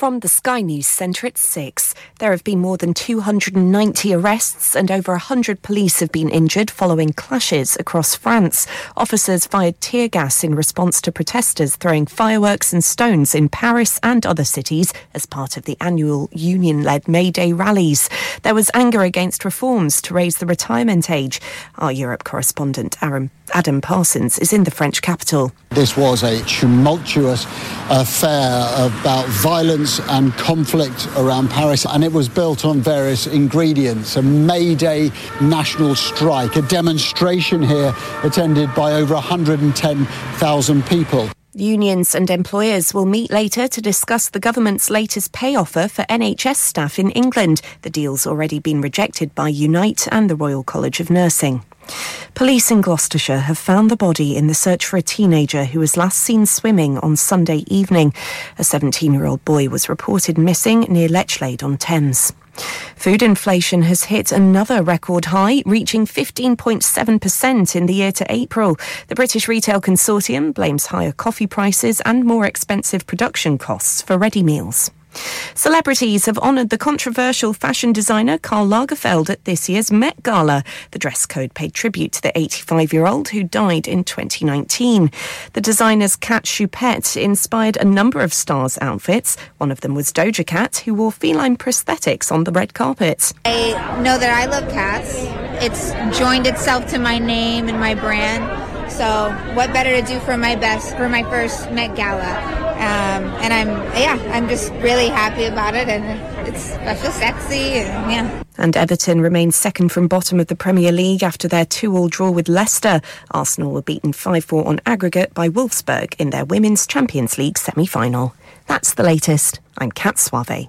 From the Sky News Centre at 6, there have been more than 290 arrests and over 100 police have been injured following clashes across France. Officers fired tear gas in response to protesters throwing fireworks and stones in Paris and other cities as part of the annual union led May Day rallies. There was anger against reforms to raise the retirement age. Our Europe correspondent, Aaron Adam Parsons is in the French capital. This was a tumultuous affair about violence and conflict around Paris, and it was built on various ingredients a May Day national strike, a demonstration here attended by over 110,000 people. Unions and employers will meet later to discuss the government's latest pay offer for NHS staff in England. The deal's already been rejected by Unite and the Royal College of Nursing. Police in Gloucestershire have found the body in the search for a teenager who was last seen swimming on Sunday evening. A 17 year old boy was reported missing near Lechlade on Thames. Food inflation has hit another record high, reaching 15.7% in the year to April. The British Retail Consortium blames higher coffee prices and more expensive production costs for ready meals. Celebrities have honoured the controversial fashion designer Karl Lagerfeld at this year's Met Gala. The dress code paid tribute to the 85 year old who died in 2019. The designer's cat Choupette inspired a number of stars' outfits. One of them was Doja Cat, who wore feline prosthetics on the red carpet. I know that I love cats. It's joined itself to my name and my brand. So, what better to do for my best, for my first Met Gala? Um, and I'm, yeah, I'm just really happy about it. And it's, I feel sexy. And, yeah. And Everton remain second from bottom of the Premier League after their 2 all draw with Leicester. Arsenal were beaten 5 4 on aggregate by Wolfsburg in their Women's Champions League semi final. That's the latest. I'm Kat Suave.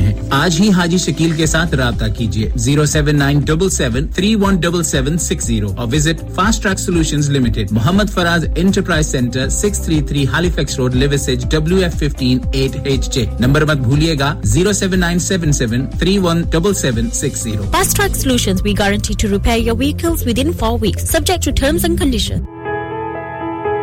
ہیں۔ آج ہی حاجی شکیل کے ساتھ رابطہ کیجیے۔ Zero seven nine double seven three one double seven six zero اور visit fast track solution limited. Muhammad Faraz enterprise centre six three three ہالی Halifax road لیوسج W F fifteen eight H J number مت بھولے گا۔ Zero seven nine seven seven three one double seven six zero. Fast track solution we guarantee to repair your vehicles within four weeks subject to terms and condition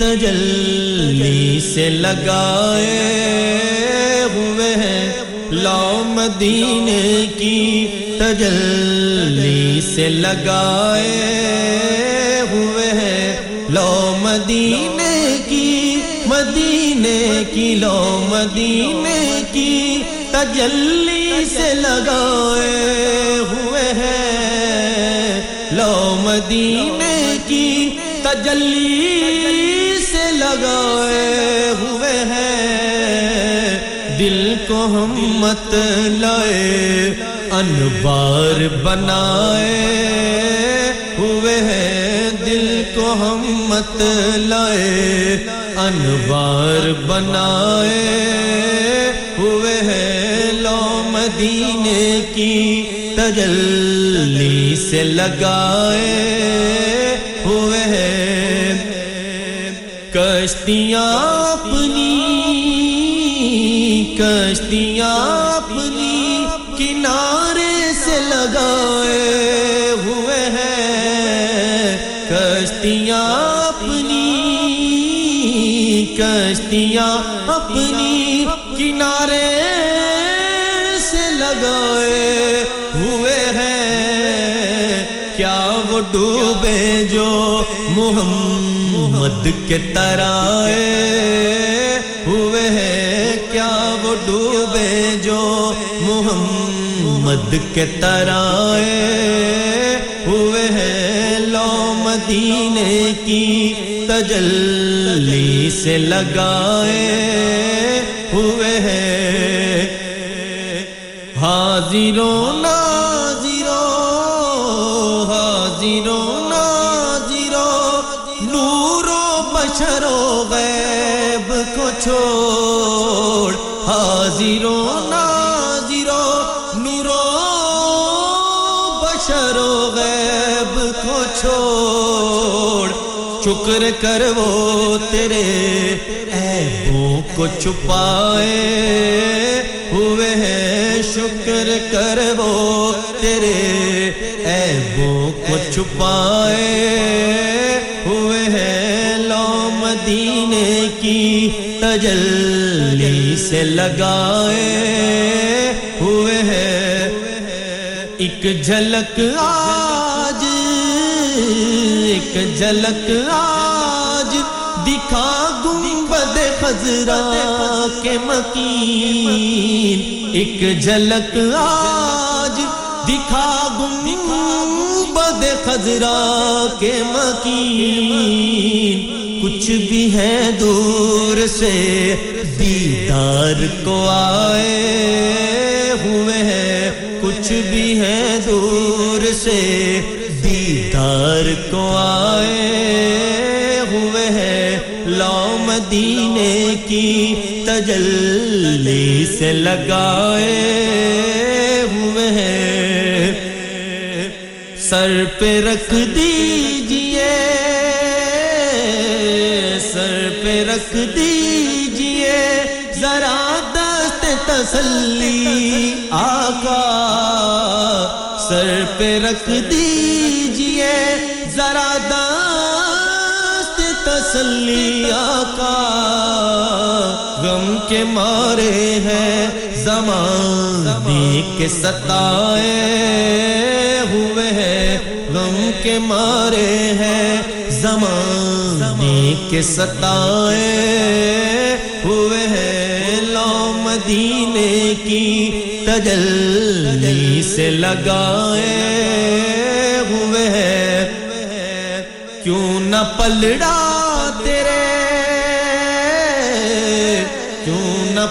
تجلی سے لگائے ہوئے ہیں۔ لو مدینے کی تجلی سے لگائے ہوئے ہیں۔ لو مدینے کی مدینے کی لو مدینے کی تجلی سے لگائے ہوئے ہیں۔ لو مدینے کی تجلی دل کو ہم مت لائے، انبار بنائے۔ ہوئے ہیں دل ہم مت لائے انوار بنائے۔ ہوئے ہیں لو مدینے کی تجلی سے لگائے۔ ہوئے ہیں کشتیاں اپنی کشتیاں اپنی کنارے سے لگائے ہوئے ہیں۔ کشتیاں اپنی کشتیاں اپنی کنارے سے لگائے ہوئے ہیں۔ کیا وہ ڈوبے جو محمد کے ترائے؟ ڈوبے جو محمد کے ترائے ہوئے ہیں لو مدینے کی تجلی سے لگائے ہوئے ہیں حاضروں نہ شکر کر وہ تیرے عیبوں کو چھپائے ہوئے ہیں شکر کر وہ تیرے عیبوں کو چھپائے ہوئے ہیں لو مدینے کی تجلی سے لگائے ہوئے ہیں ایک جھلک آج، ایک جھلک آج۔ خزرا کے مکین، ایک جھلک آج دکھا گنبد خزرا کے مکین۔ کچھ بھی ہے دور سے دیدار کو آئے ہوئے ہیں۔ کچھ بھی ہے دور سے دیدار کو آئے ہوئے ہیں۔ لو مدینے کی تجلی سے لگائے ہوئے ہیں۔ سر پہ رکھ دیجیے، سر پہ رکھ دیجیے۔ ذرا دست تسلی، آقا، سر پہ رکھ دیجیے۔ ذرا دست تسلی، آقا کے مارے ہیں زمانے کے ستائے ہوئے ہیں، غم کے مارے ہیں زمانے کے ستائے ہوئے ہیں۔ لو مدینے کی تجلی سے لگائے ہوئے ہیں۔ کیوں نہ پلڑا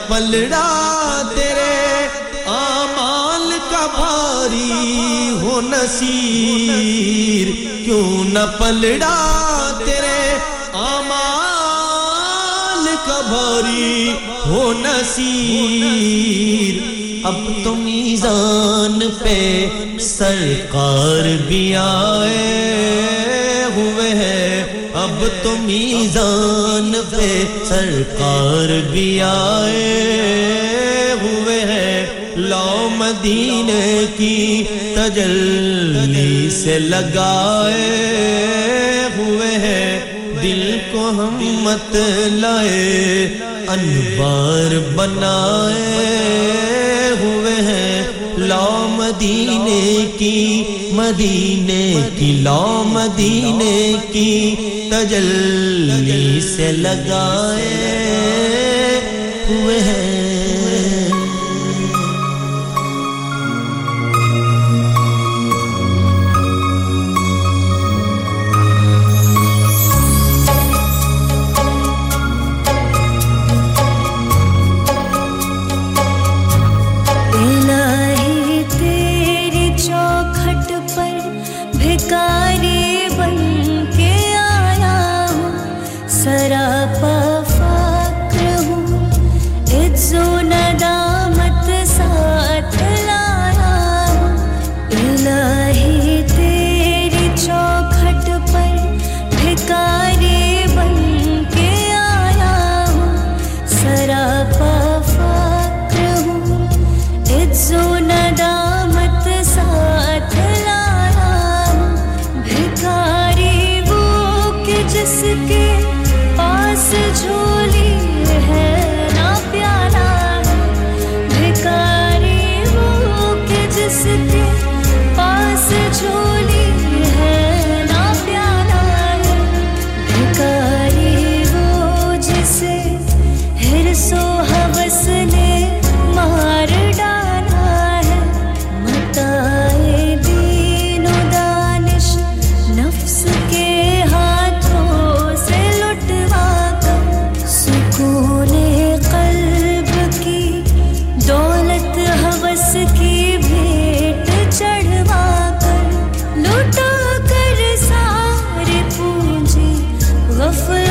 پلڑا تیرے آمال کا بھاری ہو نصیر۔ کیوں نہ پلڑا تیرے آمال کا بھاری ہو نصیر۔ اب تو میزان پہ سرکار بھی آئے۔ اب تو میزان پہ سرکار بھی آئے ہوئے ہیں۔ لو مدینے کی تجلی سے لگائے ہوئے ہیں۔ دل کو ہم مت لائے انبار بنائے ہوئے ہیں۔ لو مدینے کی مدینے کی لو مدینے کی تجلی سے لگائے ہوئے ہیں۔ free.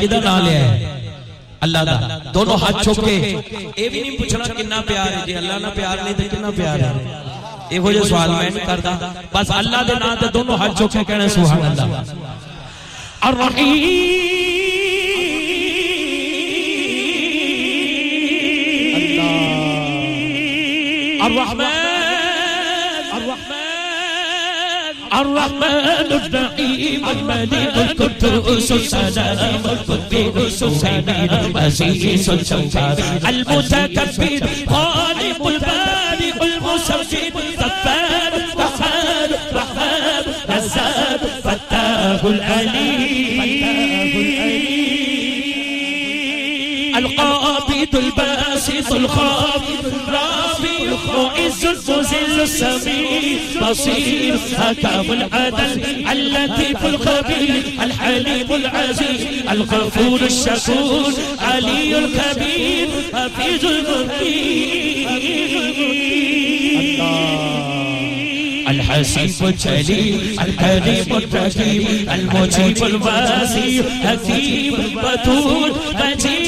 کدھا نام لیا ہے؟ اللہ دا۔ دونوں ہاتھ چھوکے۔ اے بھی نہیں پوچھنا کنہ پیار ہے۔ جی اللہ نہ پیار نہیں تھے کنہ پیار ہے؟ اے ہو جو سوال میں نہیں کرتا۔ بس اللہ دے نام دے دونوں ہاتھ چھوکے کہنے سبحان اللہ۔ الرحیم۔ الرحمن الرحمن الرحمن الرحيم الملك القدوس السلام القدوس السيد العزيز الجبار المتكبر خالق البارئ المسجد الغفار الرحمن الرحمن الزاد فتاه الأليم. مميت الباسط الخافض الرافع معز المذل السميع. بصير حكم العدل اللطيف الخبير الحليم العزيز الغفور الشكور علي الكبير حفيظ المبين الحسيب الجليل الحليم الرحيم المجيب الواسع حكيم بطول مجيد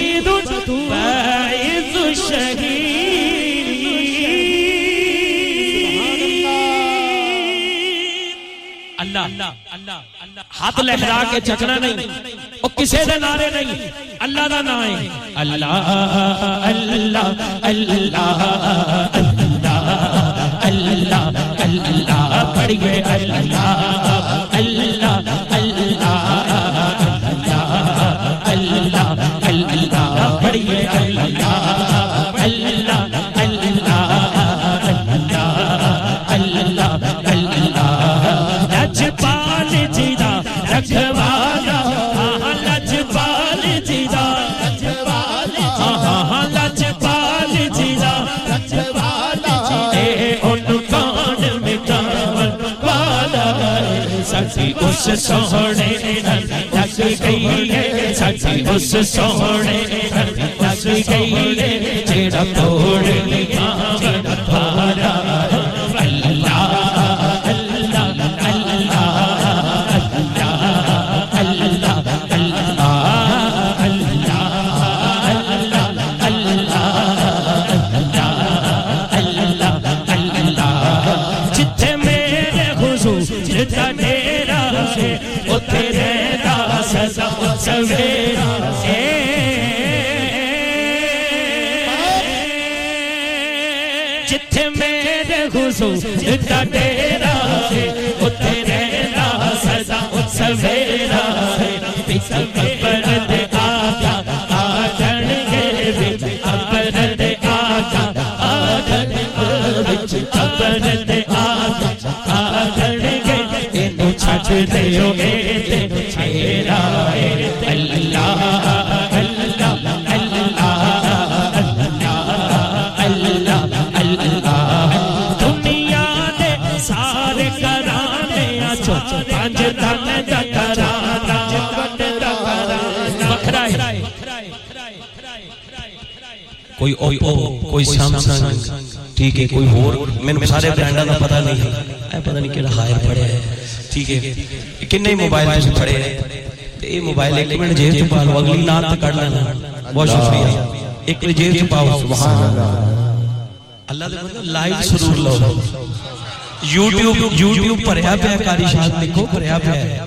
اللہ ہاتھ لہرا کے چکنا نہیں وہ کسے دے نعرے نہیں اللہ دا نام ہے اللہ اللہ اللہ اللہ اللہ اللہ اللہ اللہ اللہ پڑھئے اللہ اللہ اللہ اللہ لجپال جیدا رکھوالا ہاں لجپال جیدا ہاں سزا سویرا جتھے میرے حضور جتا ڈیرا ہے، اتھے رہتا سزا سویرا ہے۔ پیچھا قبر دے آگا آگن گے بچ قبر دے آگا آگن بچ قبر دے آگا آگن گے انو چھٹ دے ہو کوئی اوپو کوئی سامسنگ ٹھیک ہے، کوئی ہور میں سارے برانڈا دا پتہ نہیں ہے۔ اے پتہ نہیں کیڑا ہائر پڑے ہے۔ ٹھیک ہے، کنے موبائل تسی پڑے؟ ہے اے موبائل ایک منٹ جیب چ پا لو اگلی نات تے کڈ لینا۔ بہت شکریہ۔ ایک منٹ جیب چ پاؤ۔ سبحان اللہ اللہ دے بندے لائٹ سرور لو۔ یوٹیوب یوٹیوب پڑھیا پیا، کاری شاد لکھو پڑھیا پیا۔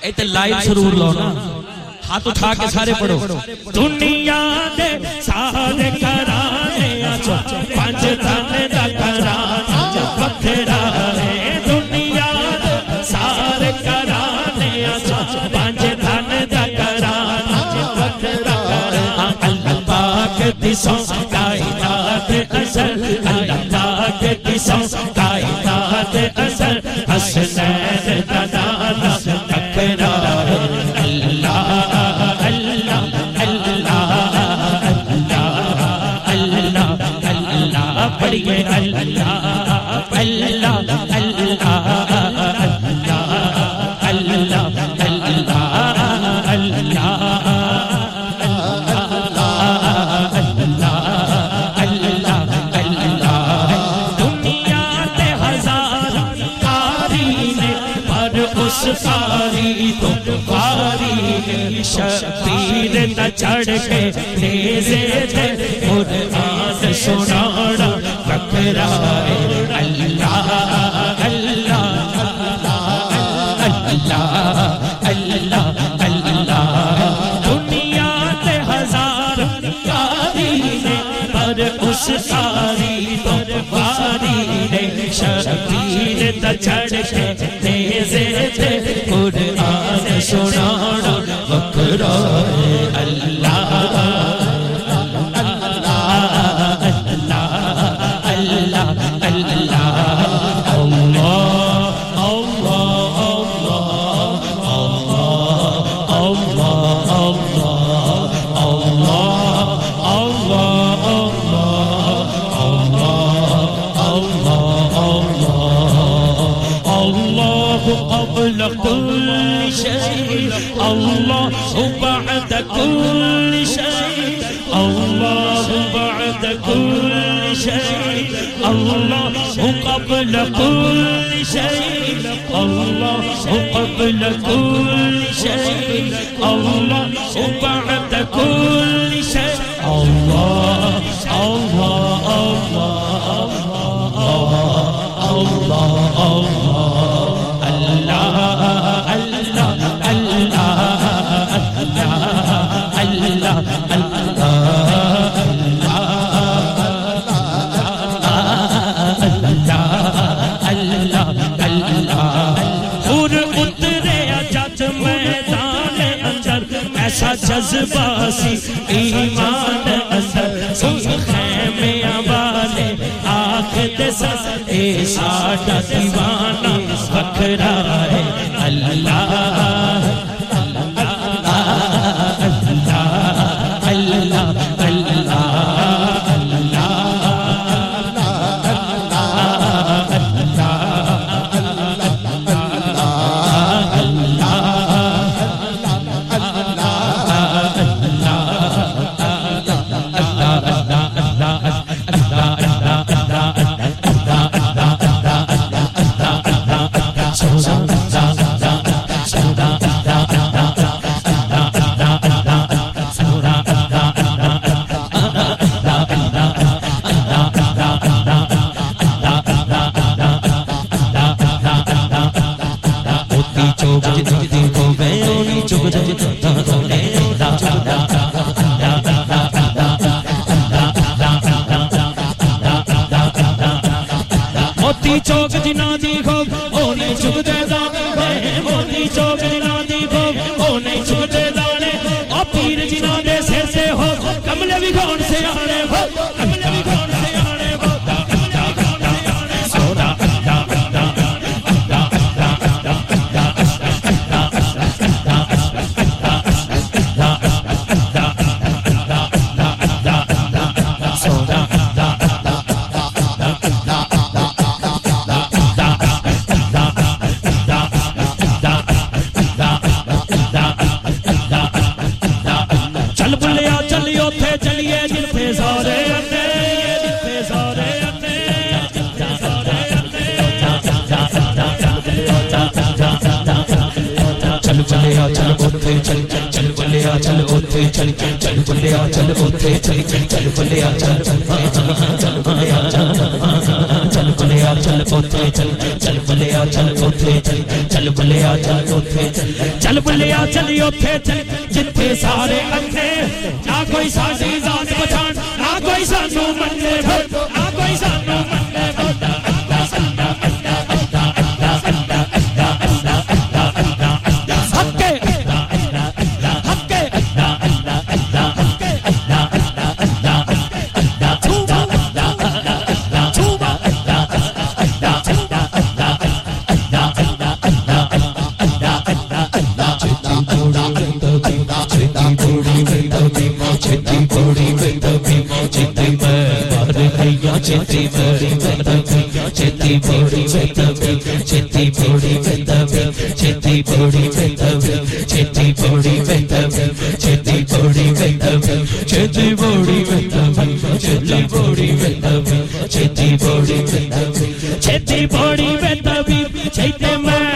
اے تے لائٹ سرور لو نا۔ ہاتھ اٹھا کے سارے پڑھو۔ دنیا دے سارے کرانے آچو پانچ دن دا کرانا وکھرا ہے دنیا دے سارے کرانے آچو پانچ دن دا کرانا وکھرا ہے اللہ پاک دی سو نہ چڑھ کے قرآن سنانا اللہ اللہ اللہ اللہ اللہ دنیا تے ہزار کاری نے پر اس کاری پر نے شبیر کے تے قرآن سنانا كل شيء. الله بعد كل شيء. الله قبل كل شيء. الله قبل كل شيء. الله بعد كل شيء. الله الله الله الله الله الله. باسی ایمان اثر سن خیمے والے آخ دسا اے ساڈا دیوانہ بکھرا موتی چوک جنا دی خوب او نہیں دے دانے موتی چوک جنا دی خوب او نہیں دے دانے او پیر جنا دے سے سے ہو کملے بھی کون سے آنے ہو بلیا چل اوتھے چل چل بلیا چل چل بلیا چل چل بلیا چل اوتھے چل چل بلیا چل اوتھے چل چل بلیا چل اوتھے چل چل بلیا چل اوتھے چل جتھے سارے اکھے نہ کوئی ساڈی ذات پہچان نہ کوئی سانو مننے چیتی بڑی چیتی بڑی چیتی بڑی چیتی بڑی چیتی بڑی چیتی بڑی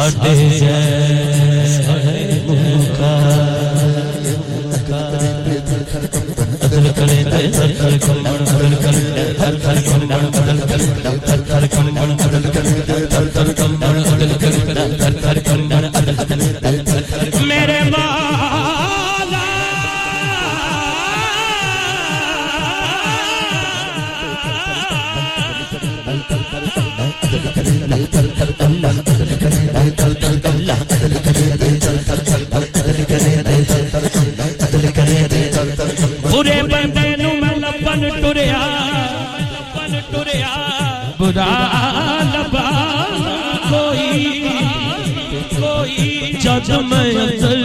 ہٹ جائے کا میرے ماں چم چل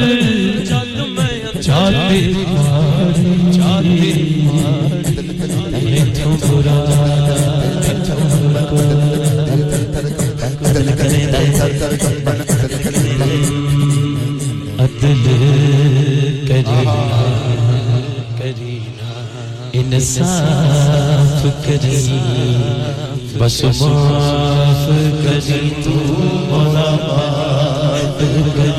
چاہتے چاہتے انصاف کری بس معاف کری تو مولا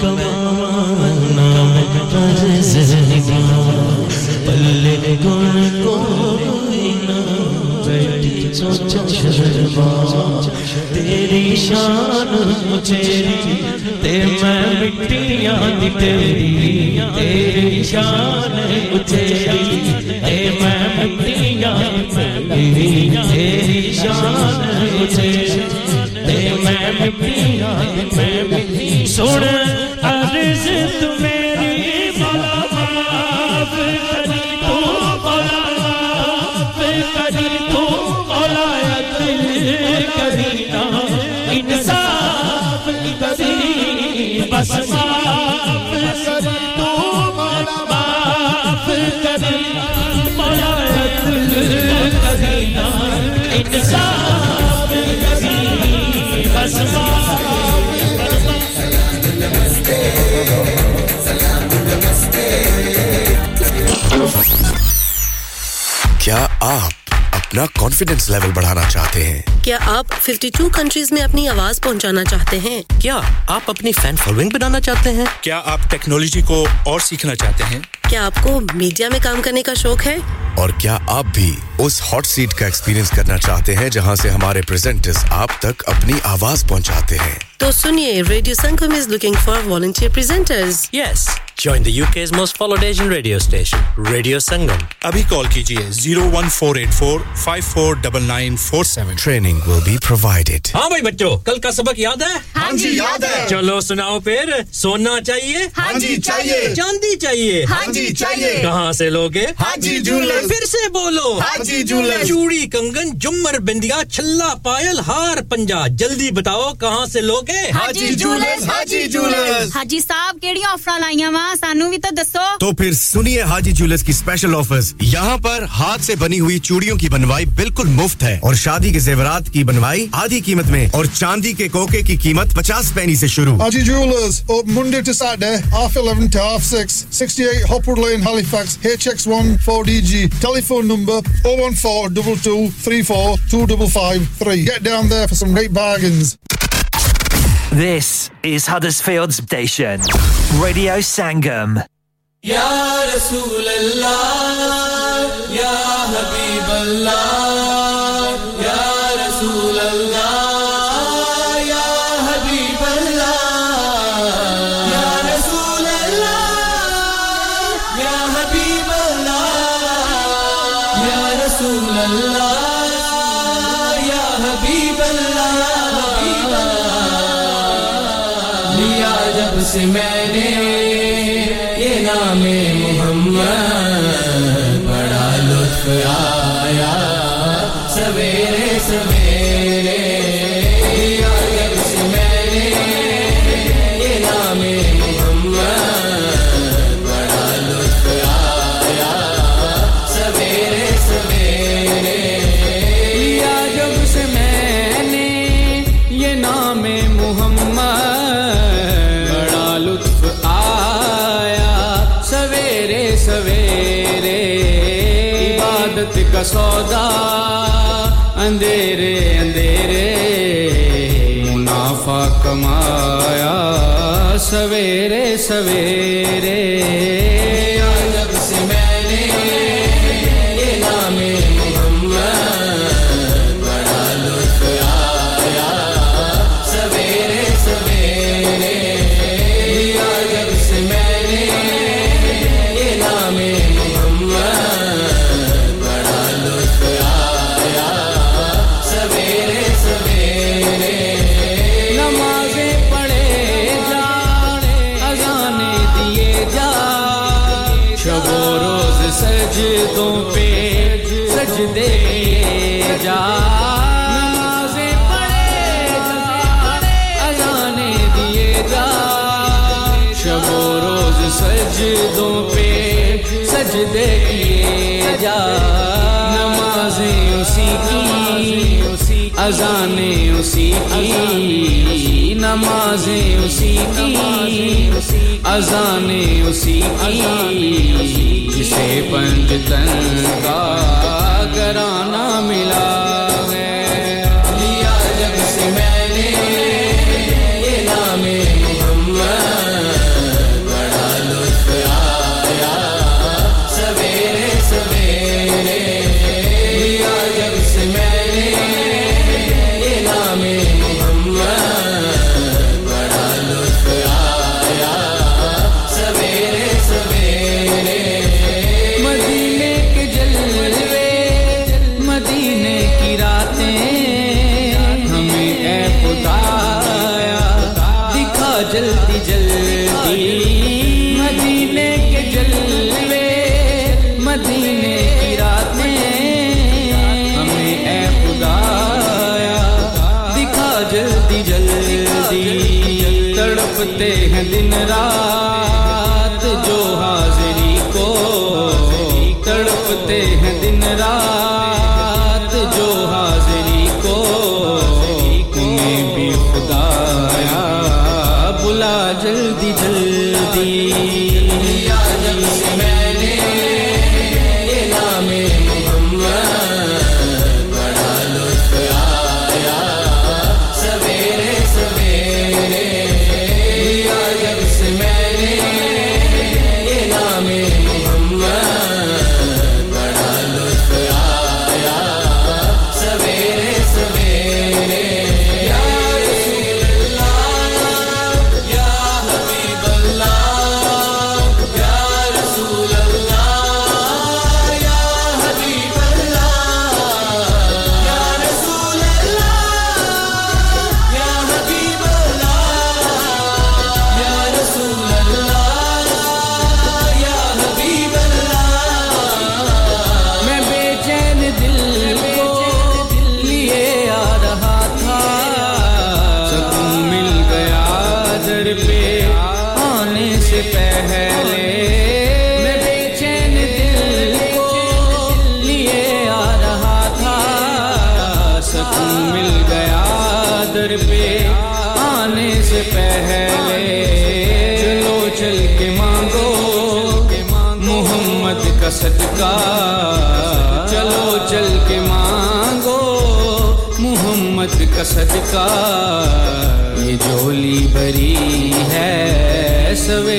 کمانا عرض پلے گن کوئی بیٹی سوچا شرما تیری شان مچیری تے میں مٹیاں دی تیری تیری شان مچھری اے میں مٹیاں تیری تیری شان مچیری میں مٹی میں مٹی سن عرض تو میری بلا باپ کری تو بلا باپ کری تو بلا دل کرینا انصاف کری بس باپ کری تو بلا باپ کری کیا آپ اپنا کانفیڈینس لیول بڑھانا چاہتے ہیں؟ کیا آپ 52 کنٹریز میں اپنی آواز پہنچانا چاہتے ہیں؟ کیا آپ اپنی فین فالوئنگ بنانا چاہتے ہیں؟ کیا آپ ٹیکنالوجی کو اور سیکھنا چاہتے ہیں؟ کیا آپ کو میڈیا میں کام کرنے کا شوق ہے؟ اور کیا آپ بھی اس ہاٹ سیٹ کا ایکسپیرینس کرنا چاہتے ہیں جہاں سے ہمارے پریزنٹرز آپ تک اپنی آواز پہنچاتے ہیں؟ تو سنیے radio Sangam is looking for volunteer presenters yes join the U K's most followed Asian radio station radio Sangam ابھی کال کیجیے 01484549947 ٹریننگ ول بی پرووائڈڈ ہاں بھائی بچوں کل کا سبق یاد ہے ہاں جی یاد ہے چلو سناؤ پھر سونا چاہیے ہاں جی چاہیے چاندی چاہیے ہاں جی چاہیے کہاں سے لوگے ہاں جی پھر سے بولو. ہاں جی، حاجی جولر چوڑی کنگن جمر بندیا چھلا پائل ہار پنجا. جلدی بتاؤ کہاں سے لوگے ہاں جی، حاجی جولرز ہاں جی، حاجی جولرز حاجی صاحب کیڑی آفر لائیاں وا سانو بھی تو دسو. تو پھر سنیے حاجی جولرز کی اسپیشل آفرز یہاں پر ہاتھ سے بنی ہوئی چوڑیوں کی بنوائی بالکل مفت ہے۔ اور شادی کے زیورات کی بنوائی آدھی قیمت میں اور چاندی کے کوکے کی قیمت پچاس پینی سے شروع۔ Haji jewellers open Monday to Saturday half 11 to half 6 68 X Lane Halifax D G. Telephone number 014 22 2553. Get down there for some great bargains. This is Huddersfield Station. Radio Sangam. Ya Allah, Ya Habib Allah. Sexy. سودا اندھیرے اندھیرے منافع کمایا سویرے سویرے۔ اذانیں اسی کی، نمازیں اسی کی، اذانیں اسی کی، جسے پنج تن کا گرانہ ملا۔ صدقہ۔ چلو چل کے مانگو محمد کا صدقہ۔ یہ جھولی بھری ہے سوے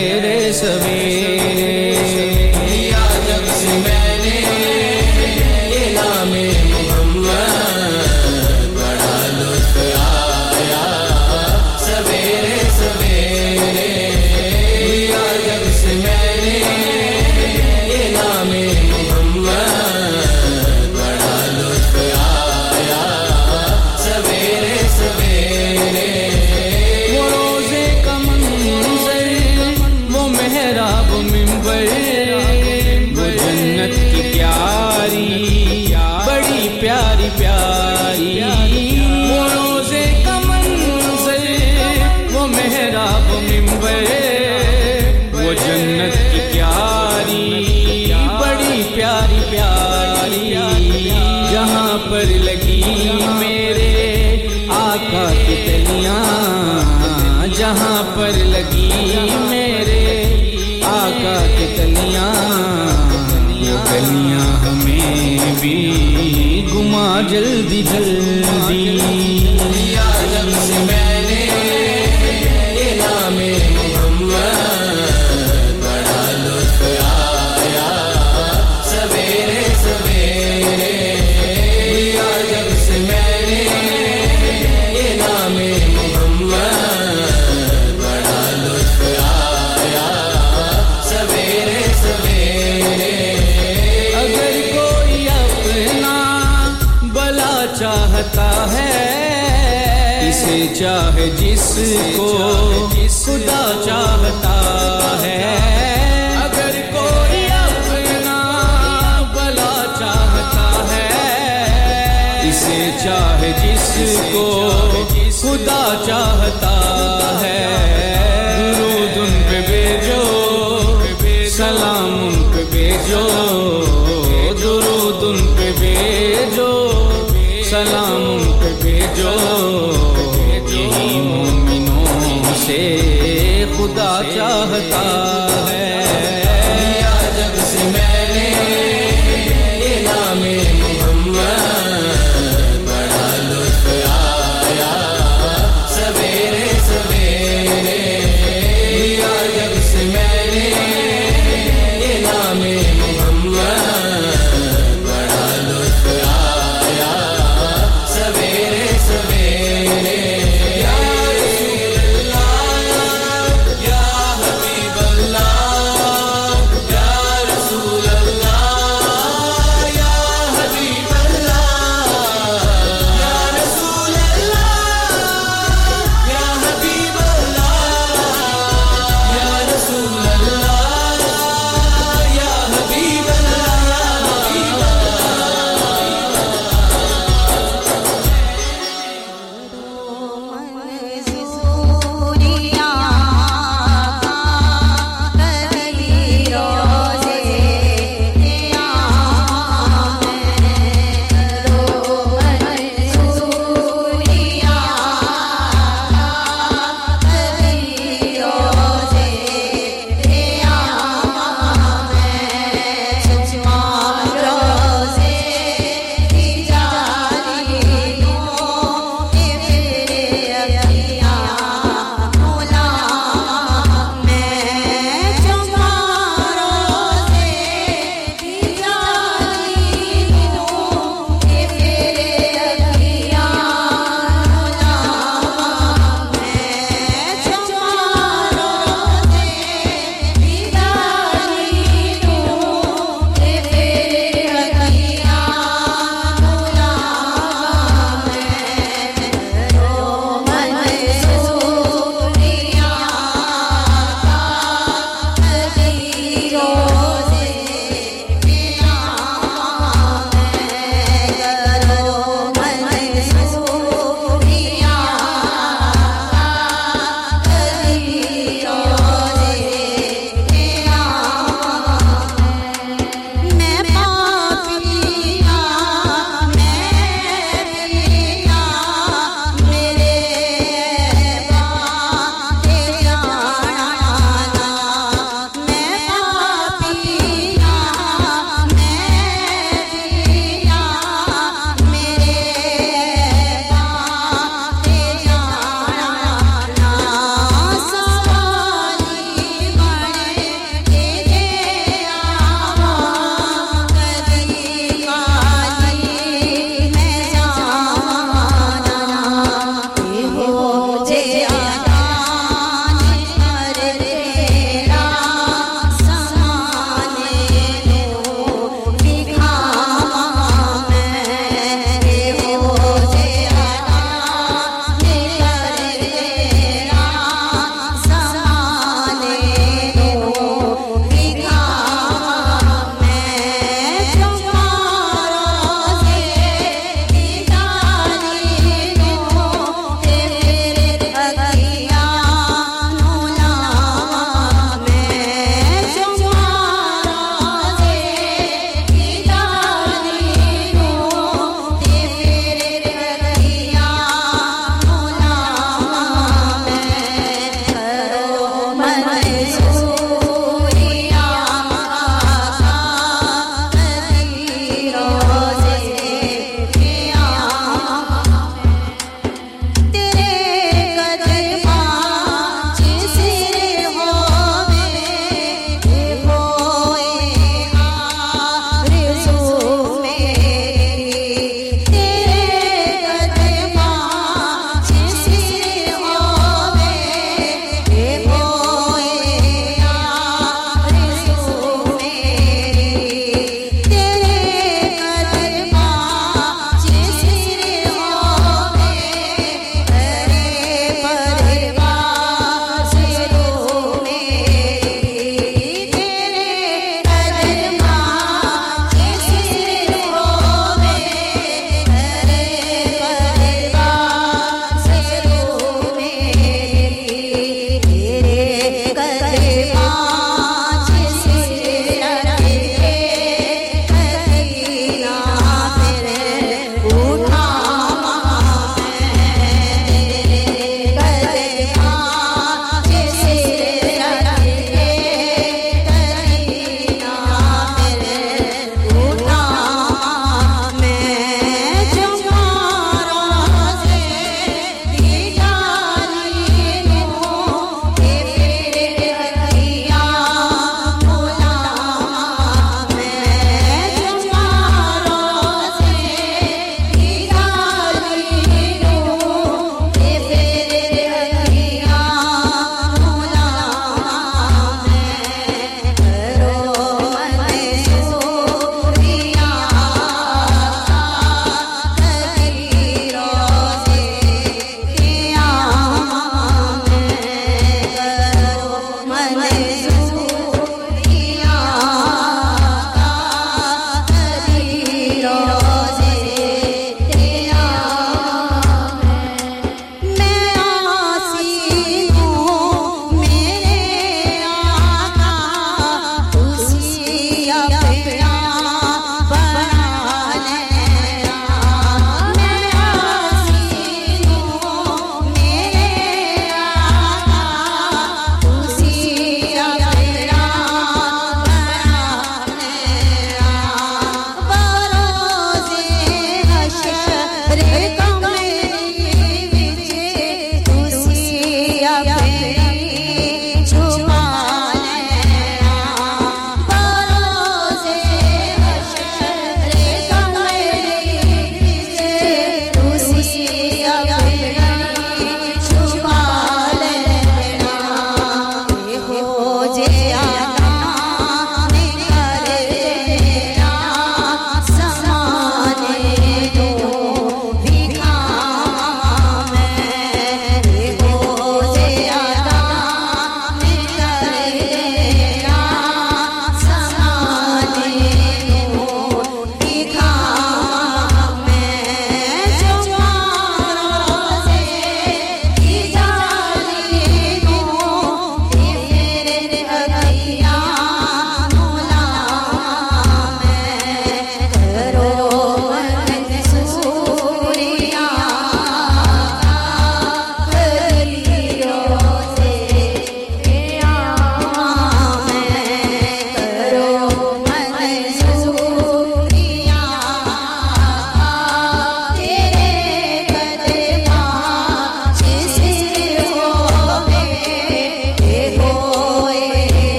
چاہے جس کو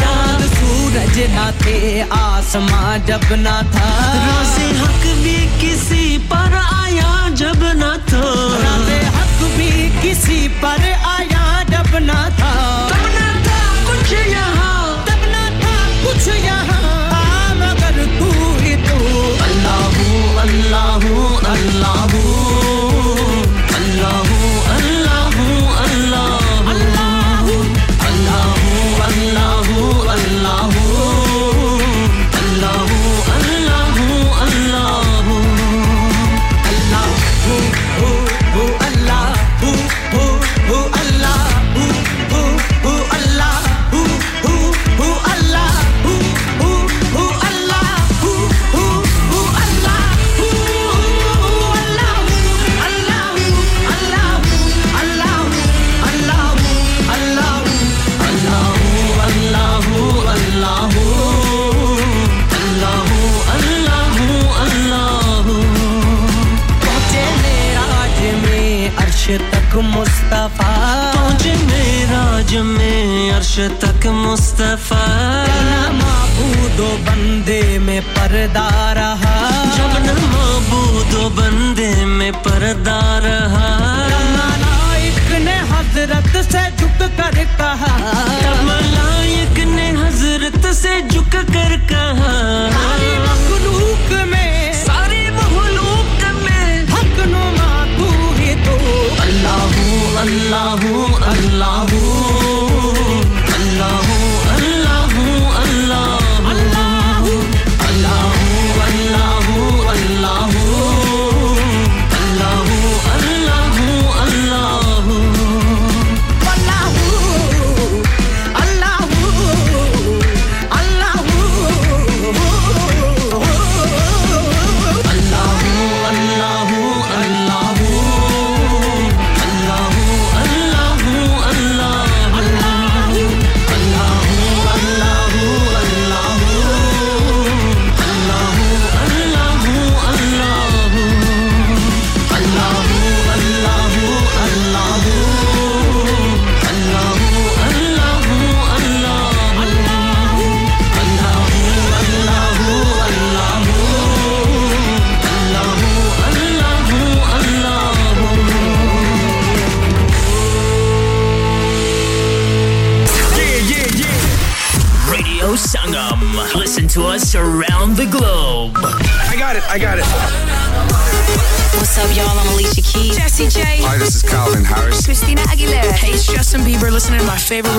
چاند سورج نہ تھے آسماں جب نہ تھا۔ راز حق بھی کسی پر آیا جب نہ تھا۔ راز حق بھی کسی پر آیا جب نہ تھا۔ تب نہ کچھ یہاں۔ تب تھا۔ کچھ یہاں مگر تو۔ تو اللہ اللہ اللہ عرش تک مصطفیٰ معبود و بندے میں پردہ رہا۔ جب نہ معبود و بندے میں پردہ رہا۔ ملائک نے حضرت سے جھک کر کہا۔ ملائک نے حضرت سے جھک کر کہا۔ ساری مخلوق میں میں تو اللہ اللہ اللہ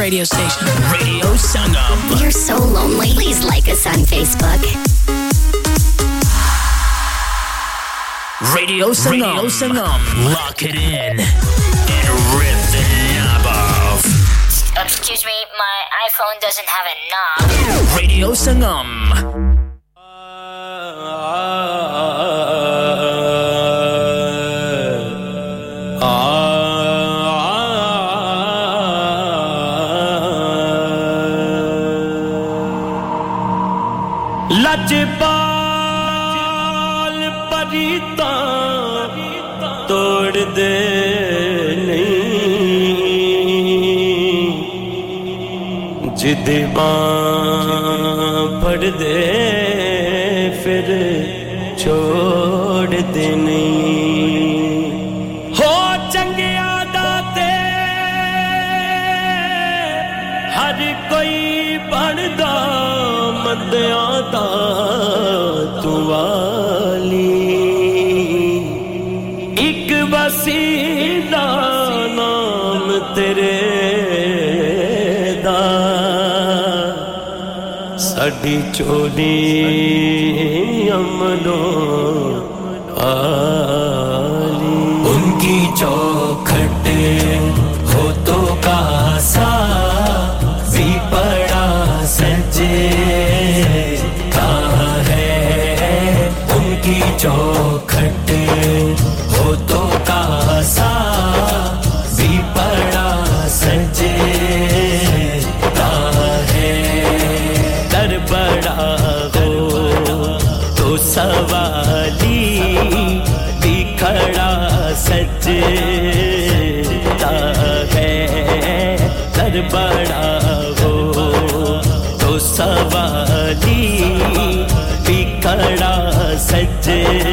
radio station. Radio Sangam. You're so lonely. Please like us on Facebook. Radio Sangam. Radio Sangam. Lock it in and rip the knob off. Excuse me, my iPhone doesn't have a knob. Radio Sangam. ਜ਼ਬਾਨ ਫੜਦੇ ਫਿਰ ਛੋੜਦੇ ਨਹੀਂ ਹੋ ਚੰਗਿਆ ਦਾ ਤੇ ਹਰ ਕੋਈ ਬਣਦਾ, ਮੰਦਿਆਂ ਦਾ ਤੂੰ ਵਾਲੀ। ਇੱਕ ਵਸੀ چولی امنو آلی ان کی چوکھٹے بڑا ہو تو سوالی بکڑا سجے۔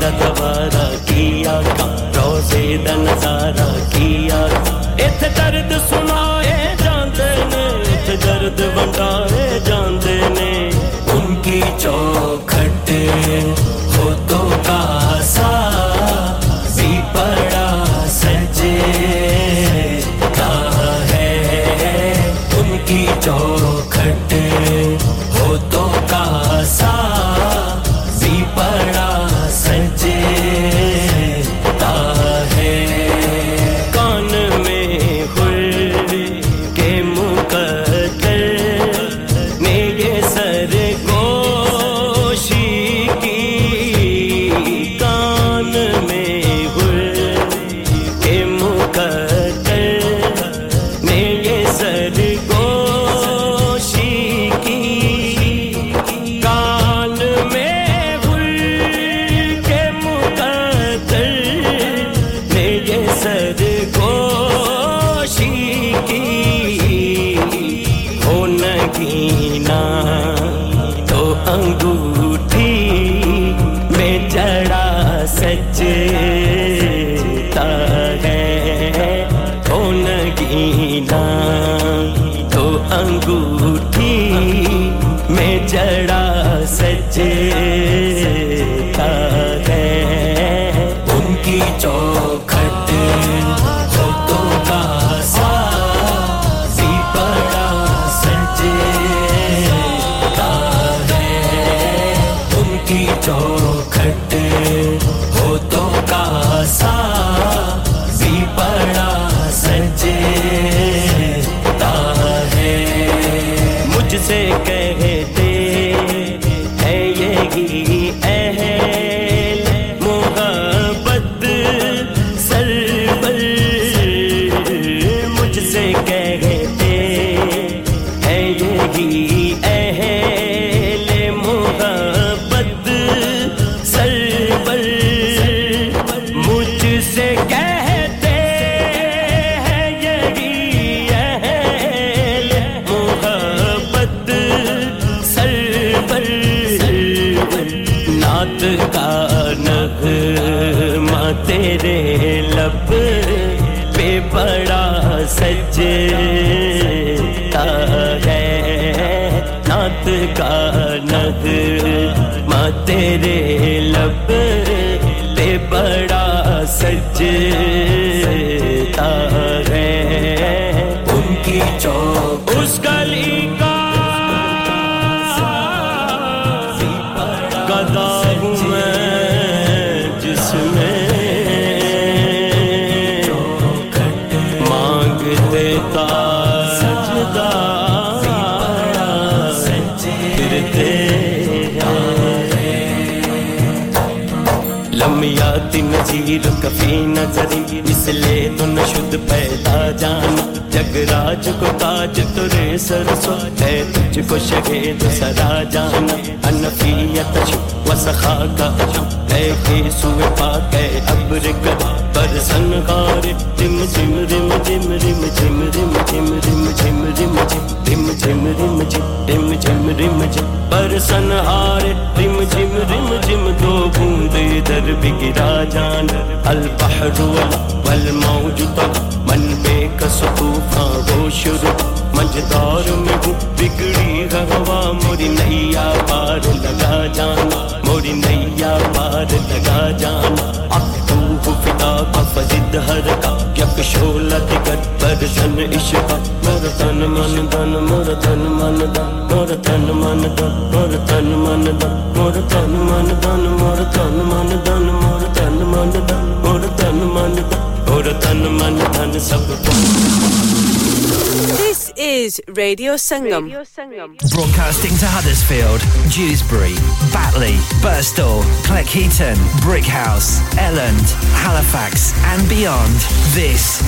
تتوارى ماں تیرے لب ہی گیر کفی نظری مسلے تو نشد پیدا جان جگ راج کو تاج تو رے سر سو سوتے تجھ کو شگے تو سرا جان انفیت و سخا کا ہے کہ سوے پاک ہے ابر کا پر سنگار رم جم رم جم رم جم رم جم رم جم رم جم رم جم رم جم رم جم رم جم پر سنہار رم رم رم جم دو بوندے در بگرا جان. البحر والموج تب من بے کسطوفاں وہ شروع مجدار میں ہوں بگڑی غوا موری نئی آبار لگا جان. موری نئی آبار لگا جان. اب آفتاب فضد حرکا یک شولت گت پر شن عشقا مر تن من دن مر تن من دن مر تن من دن مر تن من دن مر تن من دن مر تن من دن مر تن من دن مر تن من دن مر من دن سب کو۔ is Radio Singham. Broadcasting to Huddersfield, Dewsbury, Batley, Burstall, Cleckheaton, Brickhouse, Elland, Halifax, and beyond. This